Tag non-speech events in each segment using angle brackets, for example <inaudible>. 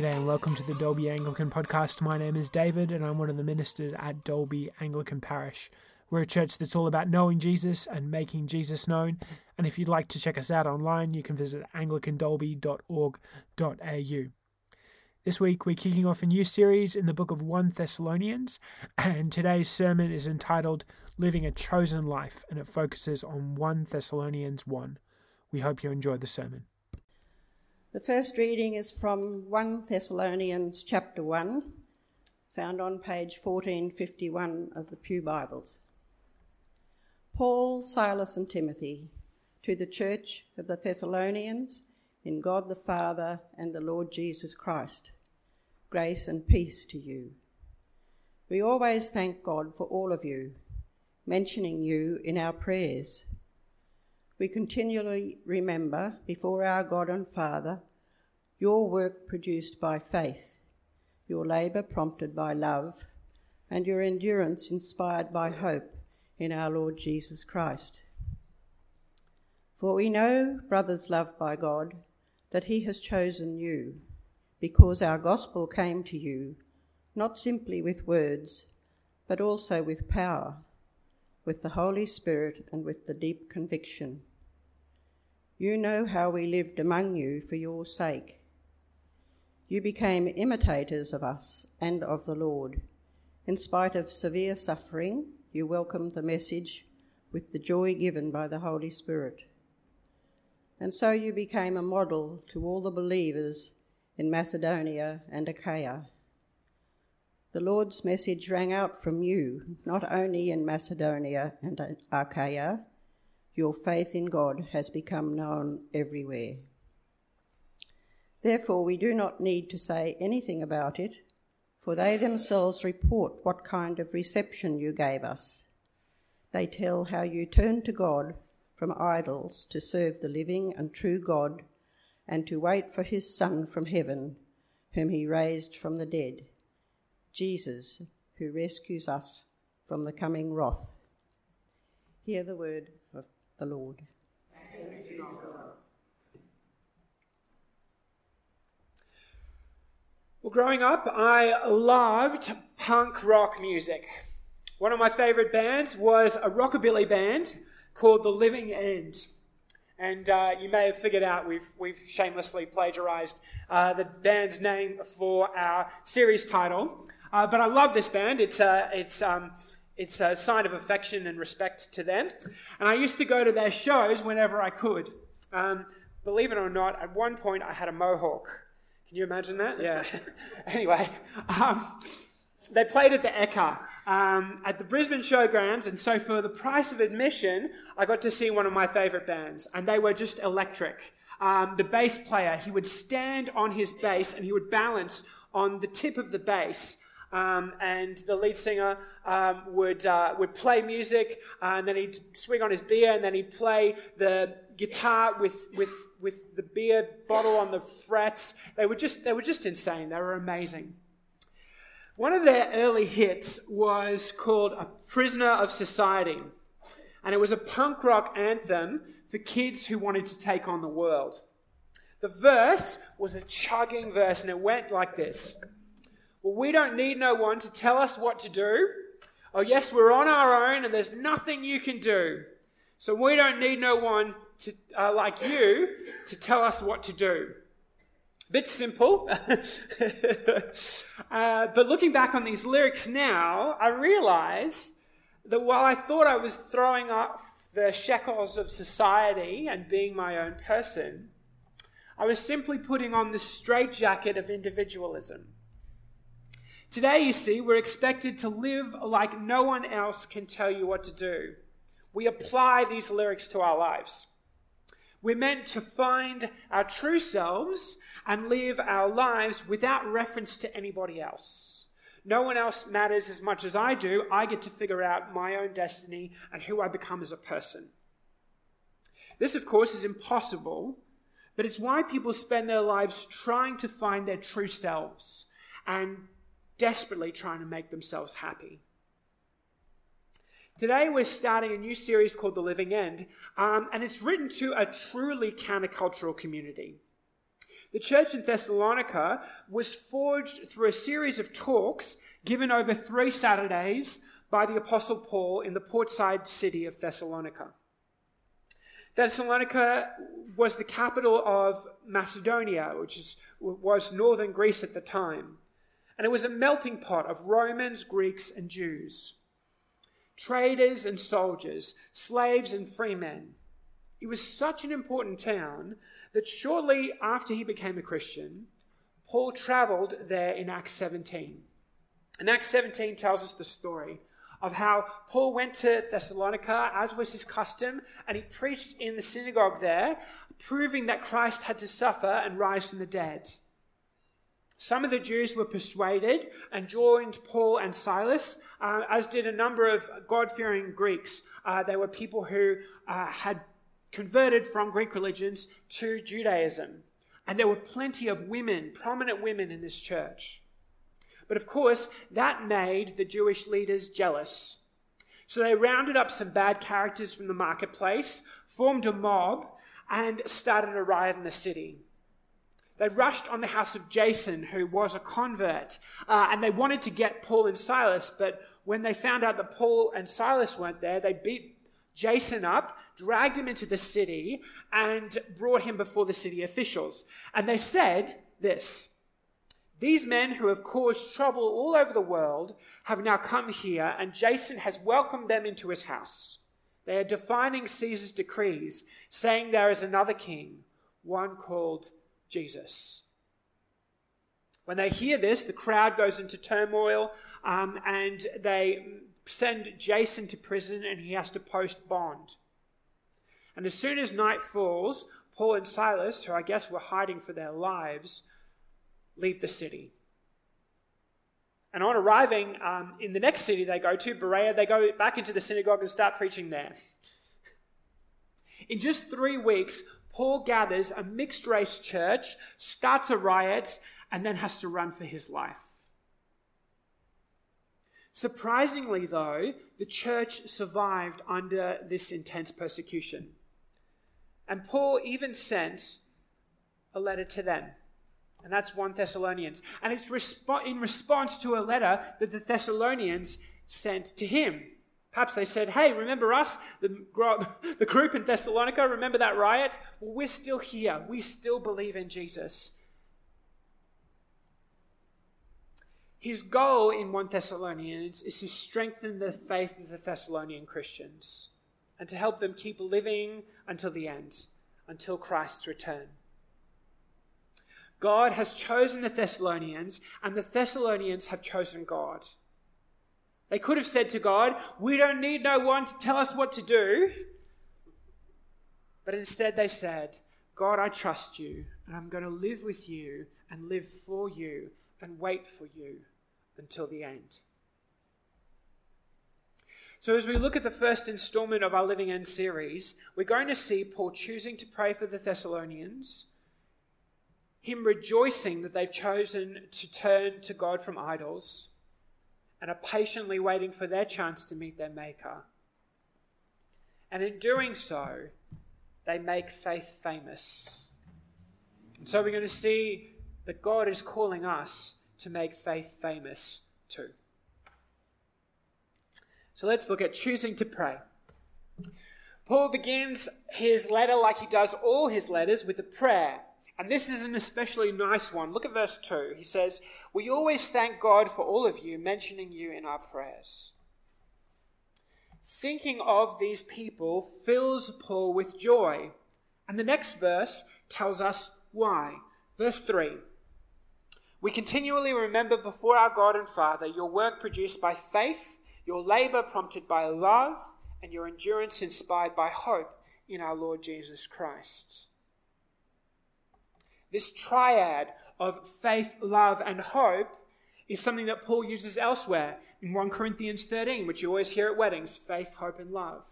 G'day and welcome to the Dalby Anglican Podcast. My name is David and I'm one of the ministers at Dalby Anglican Parish. We're a church that's all about knowing Jesus and making Jesus known. And if you'd like to check us out online, you can visit anglicandalby.org.au. This week we're kicking off a new series in the book of 1 Thessalonians, and today's sermon is entitled Living a Chosen Life and it focuses on 1 Thessalonians 1. We hope you enjoy the sermon. The first reading is from 1 Thessalonians chapter 1, found on page 1451 of the Pew Bibles. Paul, Silas, and Timothy, to the church of the Thessalonians, in God the Father and the Lord Jesus Christ, grace and peace to you. We always thank God for all of you, mentioning you in our prayers we continually remember before our God and Father your work produced by faith, your labour prompted by love, and your endurance inspired by hope in our Lord Jesus Christ. For we know, brothers loved by God, that He has chosen you, because our gospel came to you, not simply with words, but also with power, with the Holy Spirit, and with the deep conviction you know how we lived among you for your sake. You became imitators of us and of the Lord. In spite of severe suffering, you welcomed the message with the joy given by the Holy Spirit. And so you became a model to all the believers in Macedonia and Achaia. The Lord's message rang out from you, not only in Macedonia and Achaia, your faith in God has become known everywhere. Therefore, we do not need to say anything about it, for they themselves report what kind of reception you gave us. They tell how you turned to God from idols to serve the living and true God and to wait for his Son from heaven, whom he raised from the dead, Jesus, who rescues us from the coming wrath. Hear the word of the Lord. Well, growing up, I loved punk rock music. One of my favorite bands was a rockabilly band called The Living End. And uh, you may have figured out we've, we've shamelessly plagiarized uh, the band's name for our series title. Uh, but I love this band. It's, uh, it's um, it's a sign of affection and respect to them. And I used to go to their shows whenever I could. Um, believe it or not, at one point I had a mohawk. Can you imagine that? Yeah. <laughs> <laughs> anyway, um, they played at the Ekka um, at the Brisbane Showgrounds, and so for the price of admission, I got to see one of my favourite bands, and they were just electric. Um, the bass player, he would stand on his bass and he would balance on the tip of the bass um, and the lead singer um, would, uh, would play music, uh, and then he'd swing on his beer, and then he'd play the guitar with, with, with the beer bottle on the frets. They were, just, they were just insane. They were amazing. One of their early hits was called A Prisoner of Society, and it was a punk rock anthem for kids who wanted to take on the world. The verse was a chugging verse, and it went like this. Well, we don't need no one to tell us what to do. Oh, yes, we're on our own and there's nothing you can do. So we don't need no one to, uh, like you to tell us what to do. Bit simple. <laughs> uh, but looking back on these lyrics now, I realize that while I thought I was throwing off the shackles of society and being my own person, I was simply putting on the straitjacket of individualism. Today, you see, we're expected to live like no one else can tell you what to do. We apply these lyrics to our lives. We're meant to find our true selves and live our lives without reference to anybody else. No one else matters as much as I do. I get to figure out my own destiny and who I become as a person. This, of course, is impossible, but it's why people spend their lives trying to find their true selves and desperately trying to make themselves happy. Today, we're starting a new series called The Living End, um, and it's written to a truly countercultural community. The church in Thessalonica was forged through a series of talks given over three Saturdays by the Apostle Paul in the portside city of Thessalonica. Thessalonica was the capital of Macedonia, which is, was northern Greece at the time. And it was a melting pot of Romans, Greeks, and Jews, traders and soldiers, slaves and free men. It was such an important town that shortly after he became a Christian, Paul traveled there in Acts 17. And Acts 17 tells us the story of how Paul went to Thessalonica, as was his custom, and he preached in the synagogue there, proving that Christ had to suffer and rise from the dead. Some of the Jews were persuaded and joined Paul and Silas, uh, as did a number of God fearing Greeks. Uh, they were people who uh, had converted from Greek religions to Judaism. And there were plenty of women, prominent women in this church. But of course, that made the Jewish leaders jealous. So they rounded up some bad characters from the marketplace, formed a mob, and started a riot in the city. They rushed on the house of Jason, who was a convert, uh, and they wanted to get Paul and Silas. But when they found out that Paul and Silas weren't there, they beat Jason up, dragged him into the city, and brought him before the city officials. And they said this these men who have caused trouble all over the world have now come here, and Jason has welcomed them into his house. They are defining Caesar's decrees, saying there is another king, one called Jesus. When they hear this, the crowd goes into turmoil um, and they send Jason to prison and he has to post bond. And as soon as night falls, Paul and Silas, who I guess were hiding for their lives, leave the city. And on arriving um, in the next city they go to, Berea, they go back into the synagogue and start preaching there. In just three weeks, Paul gathers a mixed race church, starts a riot, and then has to run for his life. Surprisingly, though, the church survived under this intense persecution. And Paul even sent a letter to them. And that's 1 Thessalonians. And it's resp- in response to a letter that the Thessalonians sent to him. Perhaps they said, Hey, remember us, the, <laughs> the group in Thessalonica? Remember that riot? Well, we're still here. We still believe in Jesus. His goal in 1 Thessalonians is to strengthen the faith of the Thessalonian Christians and to help them keep living until the end, until Christ's return. God has chosen the Thessalonians, and the Thessalonians have chosen God. They could have said to God, We don't need no one to tell us what to do. But instead, they said, God, I trust you, and I'm going to live with you and live for you and wait for you until the end. So, as we look at the first installment of our Living End series, we're going to see Paul choosing to pray for the Thessalonians him rejoicing that they've chosen to turn to God from idols and are patiently waiting for their chance to meet their Maker. And in doing so, they make faith famous. And so we're going to see that God is calling us to make faith famous too. So let's look at choosing to pray. Paul begins his letter, like he does all his letters, with a prayer. And this is an especially nice one. Look at verse 2. He says, We always thank God for all of you, mentioning you in our prayers. Thinking of these people fills Paul with joy. And the next verse tells us why. Verse 3 We continually remember before our God and Father your work produced by faith, your labor prompted by love, and your endurance inspired by hope in our Lord Jesus Christ. This triad of faith, love, and hope is something that Paul uses elsewhere in 1 Corinthians 13, which you always hear at weddings faith, hope, and love.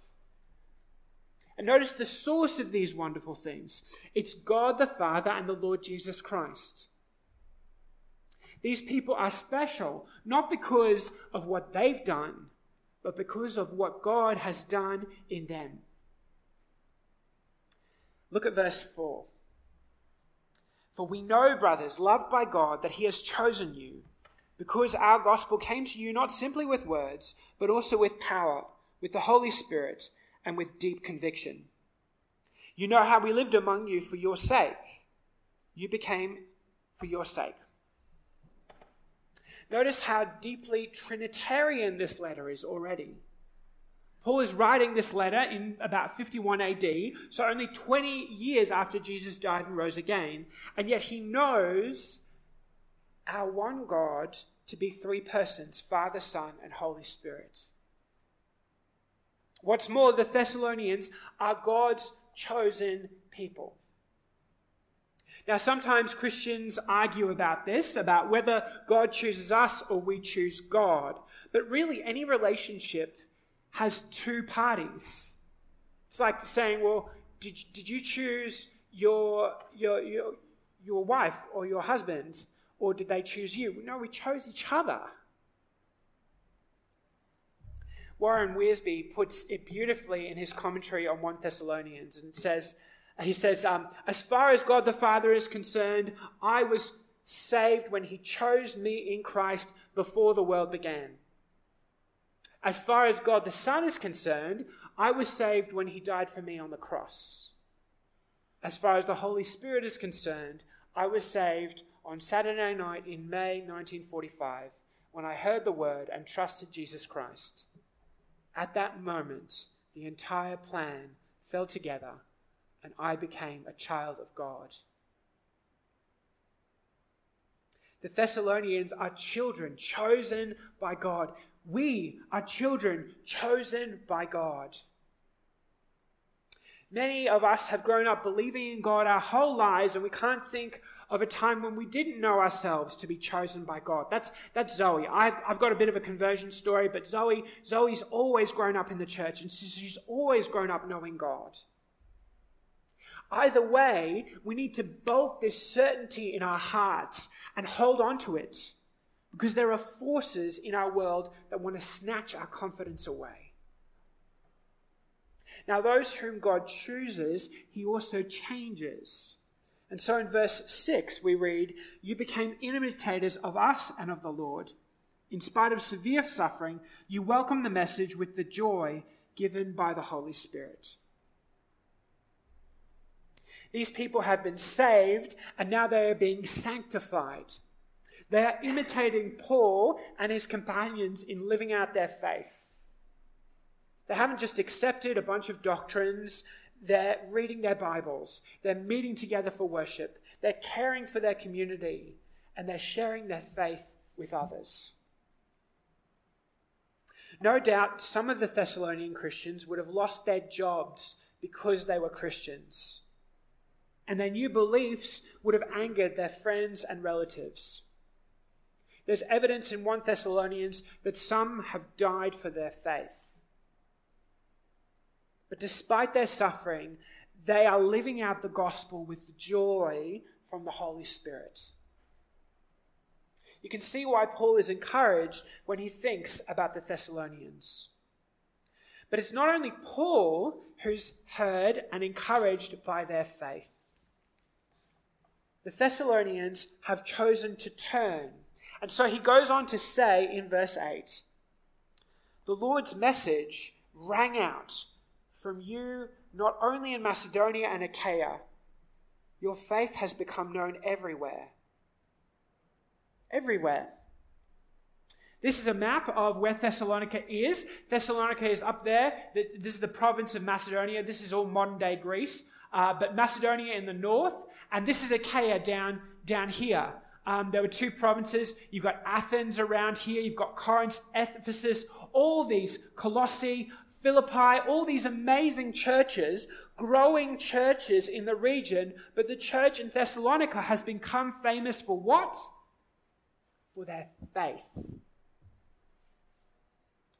And notice the source of these wonderful things it's God the Father and the Lord Jesus Christ. These people are special, not because of what they've done, but because of what God has done in them. Look at verse 4. For we know, brothers, loved by God, that He has chosen you, because our gospel came to you not simply with words, but also with power, with the Holy Spirit, and with deep conviction. You know how we lived among you for your sake. You became for your sake. Notice how deeply Trinitarian this letter is already. Paul is writing this letter in about 51 AD, so only 20 years after Jesus died and rose again, and yet he knows our one God to be three persons Father, Son, and Holy Spirit. What's more, the Thessalonians are God's chosen people. Now, sometimes Christians argue about this, about whether God chooses us or we choose God. But really, any relationship has two parties. It's like saying, well, did, did you choose your, your, your, your wife or your husband, or did they choose you? No, we chose each other. Warren Wiersbe puts it beautifully in his commentary on 1 Thessalonians and says, he says, um, As far as God the Father is concerned, I was saved when he chose me in Christ before the world began. As far as God the Son is concerned, I was saved when he died for me on the cross. As far as the Holy Spirit is concerned, I was saved on Saturday night in May 1945 when I heard the word and trusted Jesus Christ. At that moment, the entire plan fell together and I became a child of God. The Thessalonians are children chosen by God. We are children chosen by God. Many of us have grown up believing in God our whole lives, and we can't think of a time when we didn't know ourselves to be chosen by God. That's, that's Zoe. I've, I've got a bit of a conversion story, but Zoe, Zoe's always grown up in the church, and she's always grown up knowing God. Either way, we need to bolt this certainty in our hearts and hold on to it because there are forces in our world that want to snatch our confidence away. Now, those whom God chooses, he also changes. And so in verse 6, we read, You became imitators of us and of the Lord. In spite of severe suffering, you welcome the message with the joy given by the Holy Spirit. These people have been saved and now they are being sanctified. They are imitating Paul and his companions in living out their faith. They haven't just accepted a bunch of doctrines, they're reading their Bibles, they're meeting together for worship, they're caring for their community, and they're sharing their faith with others. No doubt some of the Thessalonian Christians would have lost their jobs because they were Christians and their new beliefs would have angered their friends and relatives. There's evidence in 1 Thessalonians that some have died for their faith. But despite their suffering, they are living out the gospel with joy from the Holy Spirit. You can see why Paul is encouraged when he thinks about the Thessalonians. But it's not only Paul who's heard and encouraged by their faith the Thessalonians have chosen to turn. And so he goes on to say in verse 8 The Lord's message rang out from you not only in Macedonia and Achaia, your faith has become known everywhere. Everywhere. This is a map of where Thessalonica is. Thessalonica is up there. This is the province of Macedonia. This is all modern day Greece. Uh, but Macedonia in the north, and this is Achaia down, down here. Um, there were two provinces. You've got Athens around here, you've got Corinth, Ephesus, all these, Colossae, Philippi, all these amazing churches, growing churches in the region. But the church in Thessalonica has become famous for what? For their faith.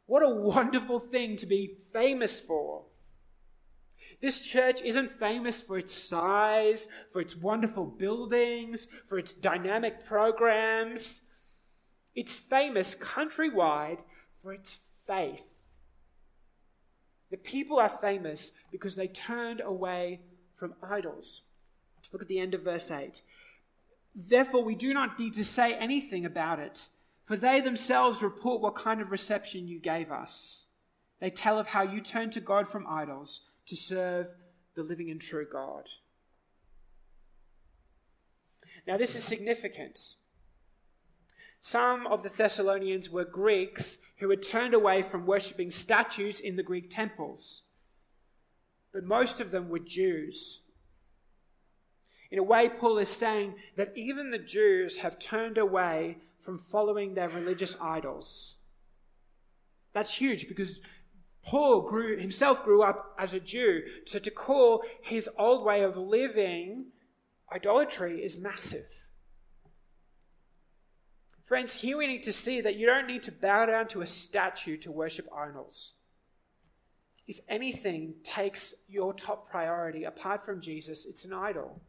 What a wonderful thing to be famous for. This church isn't famous for its size, for its wonderful buildings, for its dynamic programs. It's famous countrywide for its faith. The people are famous because they turned away from idols. Look at the end of verse 8. Therefore, we do not need to say anything about it, for they themselves report what kind of reception you gave us. They tell of how you turned to God from idols to serve the living and true God. Now, this is significant. Some of the Thessalonians were Greeks who had turned away from worshipping statues in the Greek temples, but most of them were Jews. In a way, Paul is saying that even the Jews have turned away from following their religious idols. That's huge because Paul grew, himself grew up as a Jew. So to call his old way of living idolatry is massive. Friends, here we need to see that you don't need to bow down to a statue to worship idols. If anything takes your top priority apart from Jesus, it's an idol.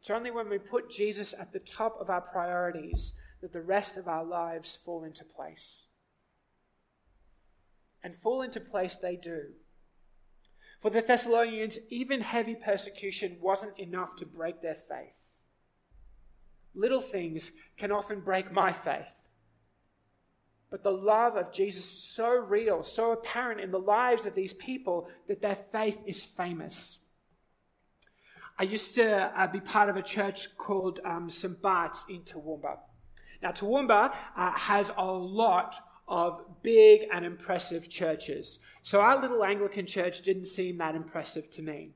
It's only when we put Jesus at the top of our priorities that the rest of our lives fall into place. And fall into place they do. For the Thessalonians, even heavy persecution wasn't enough to break their faith. Little things can often break my faith. But the love of Jesus is so real, so apparent in the lives of these people that their faith is famous. I used to uh, be part of a church called um, St. Bart's in Toowoomba. Now, Toowoomba uh, has a lot of big and impressive churches. So, our little Anglican church didn't seem that impressive to me.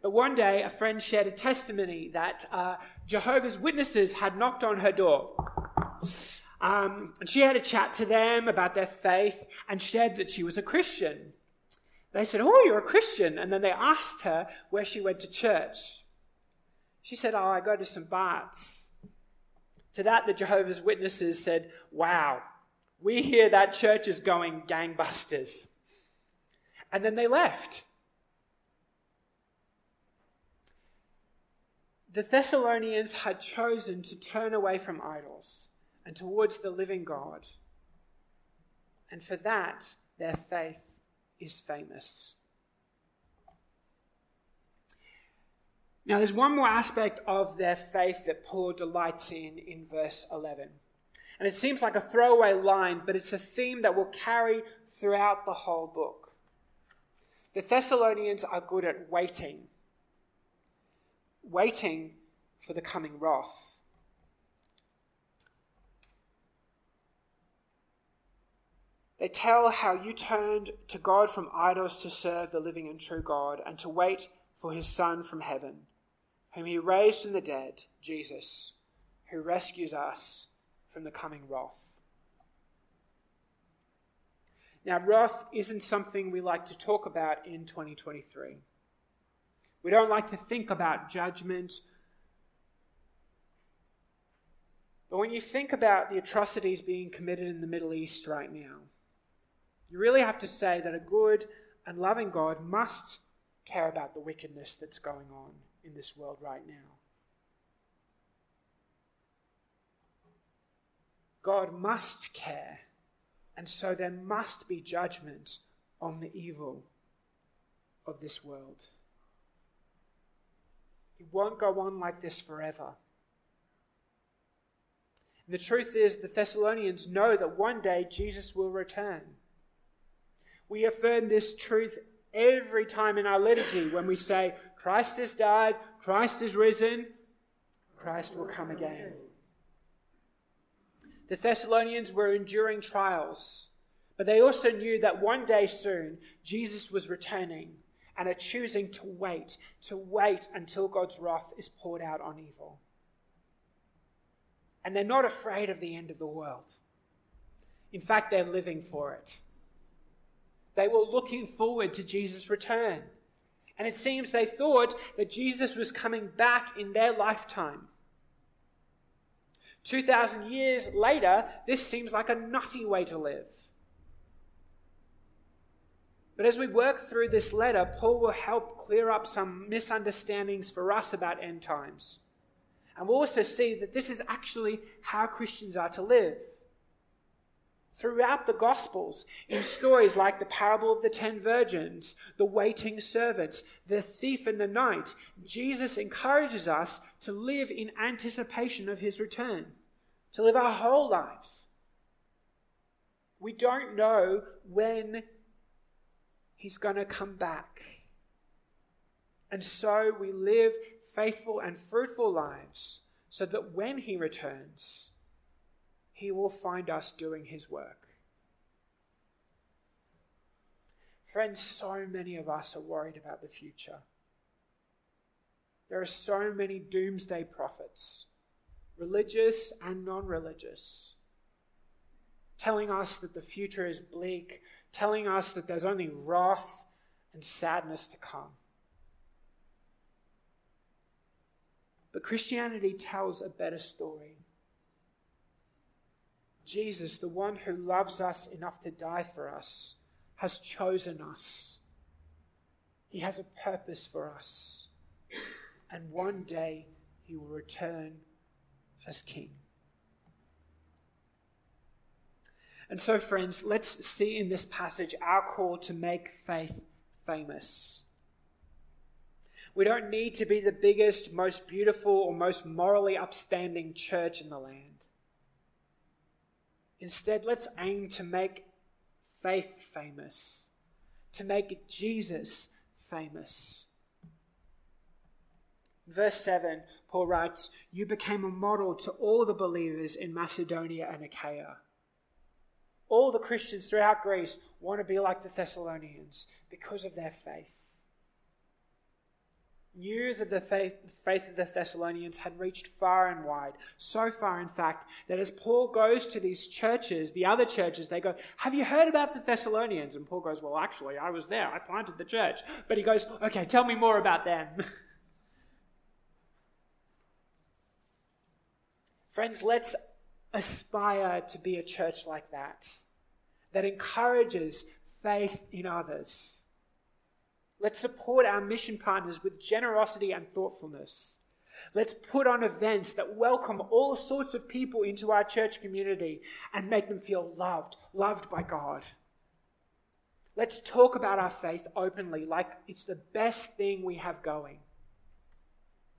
But one day, a friend shared a testimony that uh, Jehovah's Witnesses had knocked on her door. Um, and she had a chat to them about their faith and shared that she was a Christian. They said, Oh, you're a Christian. And then they asked her where she went to church. She said, Oh, I go to St. Bart's. To that, the Jehovah's Witnesses said, Wow, we hear that church is going gangbusters. And then they left. The Thessalonians had chosen to turn away from idols and towards the living God. And for that, their faith is famous. Now, there's one more aspect of their faith that Paul delights in in verse 11. And it seems like a throwaway line, but it's a theme that will carry throughout the whole book. The Thessalonians are good at waiting waiting for the coming wrath. They tell how you turned to God from idols to serve the living and true God and to wait for his Son from heaven, whom he raised from the dead, Jesus, who rescues us from the coming wrath. Now, wrath isn't something we like to talk about in 2023. We don't like to think about judgment. But when you think about the atrocities being committed in the Middle East right now, you really have to say that a good and loving God must care about the wickedness that's going on in this world right now. God must care, and so there must be judgment on the evil of this world. It won't go on like this forever. And the truth is, the Thessalonians know that one day Jesus will return. We affirm this truth every time in our liturgy when we say, Christ has died, Christ is risen, Christ will come again. The Thessalonians were enduring trials, but they also knew that one day soon Jesus was returning and are choosing to wait, to wait until God's wrath is poured out on evil. And they're not afraid of the end of the world. In fact, they're living for it. They were looking forward to Jesus' return. And it seems they thought that Jesus was coming back in their lifetime. 2,000 years later, this seems like a nutty way to live. But as we work through this letter, Paul will help clear up some misunderstandings for us about end times. And we'll also see that this is actually how Christians are to live. Throughout the Gospels in stories like the parable of the ten virgins, the waiting servants, the thief in the night. Jesus encourages us to live in anticipation of his return, to live our whole lives. We don't know when he's going to come back. And so we live faithful and fruitful lives so that when he returns, he will find us doing his work. Friends, so many of us are worried about the future. There are so many doomsday prophets, religious and non religious, telling us that the future is bleak, telling us that there's only wrath and sadness to come. But Christianity tells a better story. Jesus, the one who loves us enough to die for us, has chosen us. He has a purpose for us. And one day he will return as king. And so, friends, let's see in this passage our call to make faith famous. We don't need to be the biggest, most beautiful, or most morally upstanding church in the land. Instead, let's aim to make faith famous, to make Jesus famous. Verse 7, Paul writes, You became a model to all the believers in Macedonia and Achaia. All the Christians throughout Greece want to be like the Thessalonians because of their faith. News of the faith, faith, of the Thessalonians had reached far and wide. So far, in fact, that as Paul goes to these churches, the other churches, they go, Have you heard about the Thessalonians? And Paul goes, Well, actually, I was there. I planted the church. But he goes, Okay, tell me more about them. <laughs> Friends, let's aspire to be a church like that, that encourages faith in others Let's support our mission partners with generosity and thoughtfulness. Let's put on events that welcome all sorts of people into our church community and make them feel loved, loved by God. Let's talk about our faith openly like it's the best thing we have going.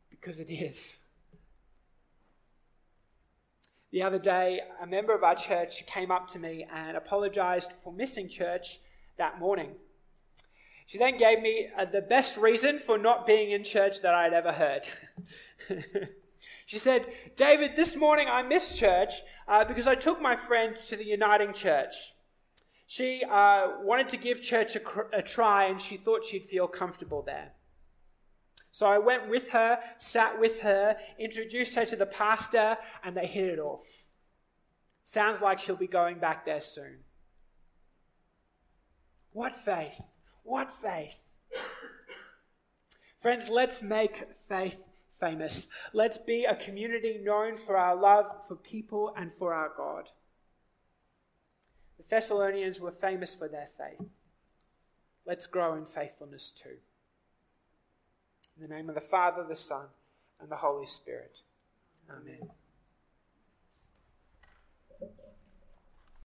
Because it is. The other day, a member of our church came up to me and apologized for missing church that morning. She then gave me uh, the best reason for not being in church that I'd ever heard. <laughs> she said, David, this morning I missed church uh, because I took my friend to the Uniting Church. She uh, wanted to give church a, a try and she thought she'd feel comfortable there. So I went with her, sat with her, introduced her to the pastor, and they hit it off. Sounds like she'll be going back there soon. What faith! What faith? Friends, let's make faith famous. Let's be a community known for our love for people and for our God. The Thessalonians were famous for their faith. Let's grow in faithfulness too. In the name of the Father, the Son, and the Holy Spirit. Amen.